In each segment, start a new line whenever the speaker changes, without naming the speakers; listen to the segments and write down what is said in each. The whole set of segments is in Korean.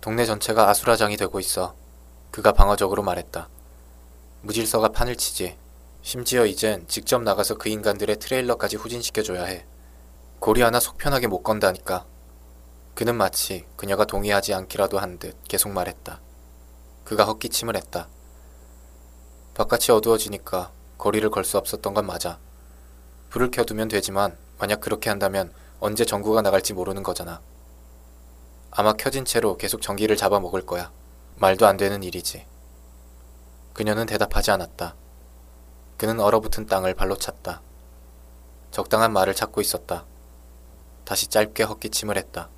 동네 전체가 아수라장이 되고 있어. 그가 방어적으로 말했다. 무질서가 판을 치지. 심지어 이젠 직접 나가서 그 인간들의 트레일러까지 후진시켜줘야 해. 고리 하나 속 편하게 못 건다니까. 그는 마치 그녀가 동의하지 않기라도 한 듯 계속 말했다. 그가 헛기침을 했다. 바깥이 어두워지니까 거리를 걸 수 없었던 건 맞아. 불을 켜두면 되지만 만약 그렇게 한다면 언제 전구가 나갈지 모르는 거잖아. 아마 켜진 채로 계속 전기를 잡아먹을 거야. 말도 안 되는 일이지. 그녀는 대답하지 않았다. 그는 얼어붙은 땅을 발로 찼다. 적당한 말을 찾고 있었다. 다시 짧게 헛기침을 했다.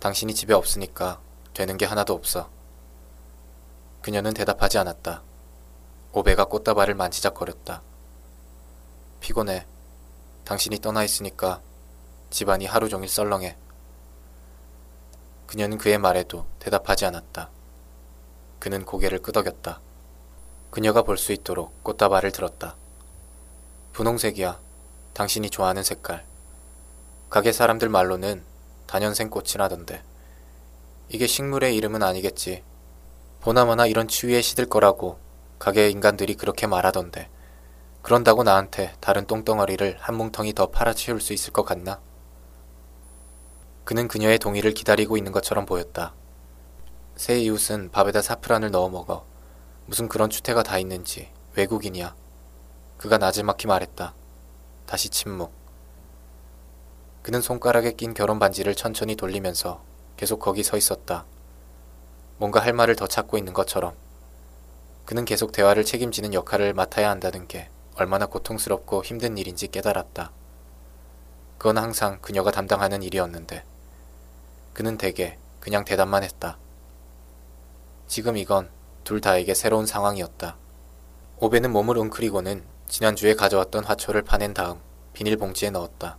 당신이 집에 없으니까 되는 게 하나도 없어. 그녀는 대답하지 않았다. 오베가 꽃다발을 만지작거렸다. 피곤해. 당신이 떠나 있으니까 집안이 하루 종일 썰렁해. 그녀는 그의 말에도 대답하지 않았다. 그는 고개를 끄덕였다. 그녀가 볼 수 있도록 꽃다발을 들었다. 분홍색이야. 당신이 좋아하는 색깔. 가게 사람들 말로는 단연생 꽃이라던데. 이게 식물의 이름은 아니겠지. 보나마나 이런 추위에 시들 거라고 가게 인간들이 그렇게 말하던데. 그런다고 나한테 다른 똥덩어리를 한 뭉텅이 더 팔아치울 수 있을 것 같나? 그는 그녀의 동의를 기다리고 있는 것처럼 보였다. 새 이웃은 밥에다 사프란을 넣어 먹어. 무슨 그런 추태가 다 있는지 외국인이야. 그가 나지막히 말했다. 다시 침묵. 그는 손가락에 낀 결혼 반지를 천천히 돌리면서 계속 거기 서 있었다. 뭔가 할 말을 더 찾고 있는 것처럼. 그는 계속 대화를 책임지는 역할을 맡아야 한다는 게 얼마나 고통스럽고 힘든 일인지 깨달았다. 그건 항상 그녀가 담당하는 일이었는데. 그는 대개 그냥 대답만 했다. 지금 이건 둘 다에게 새로운 상황이었다. 오베는 몸을 웅크리고는 지난주에 가져왔던 화초를 파낸 다음 비닐봉지에 넣었다.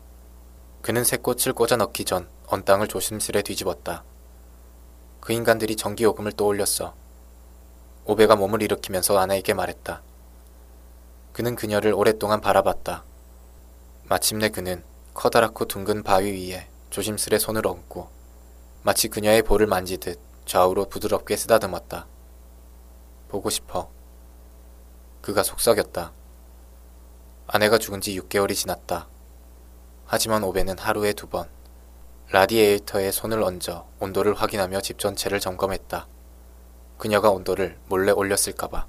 그는 새 꽃을 꽂아 넣기 전 언땅을 조심스레 뒤집었다. 그 인간들이 전기요금을 떠올렸어. 오베가 몸을 일으키면서 아내에게 말했다. 그는 그녀를 오랫동안 바라봤다. 마침내 그는 커다랗고 둥근 바위 위에 조심스레 손을 얹고 마치 그녀의 볼을 만지듯 좌우로 부드럽게 쓰다듬었다. 보고 싶어. 그가 속삭였다. 아내가 죽은 지 6개월이 지났다. 하지만 오베는 하루에 두 번 라디에이터에 손을 얹어 온도를 확인하며 집 전체를 점검했다. 그녀가 온도를 몰래 올렸을까봐.